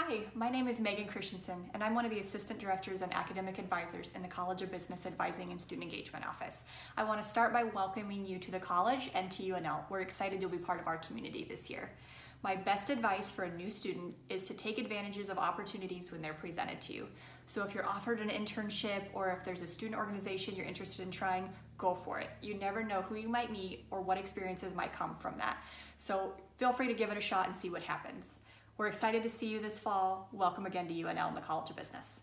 Hi, my name is Megan Christensen, and I'm one of the Assistant Directors and Academic Advisors in the College of Business Advising and Student Engagement Office. I want to start by welcoming you to the college and to UNL. We're excited you'll be part of our community this year. My best advice for a new student is to take advantages of opportunities when they're presented to you. So if you're offered an internship or if there's a student organization you're interested in trying, go for it. You never know who you might meet or what experiences might come from that. So feel free to give it a shot and see what happens. We're excited to see you this fall. Welcome again to UNL and the College of Business.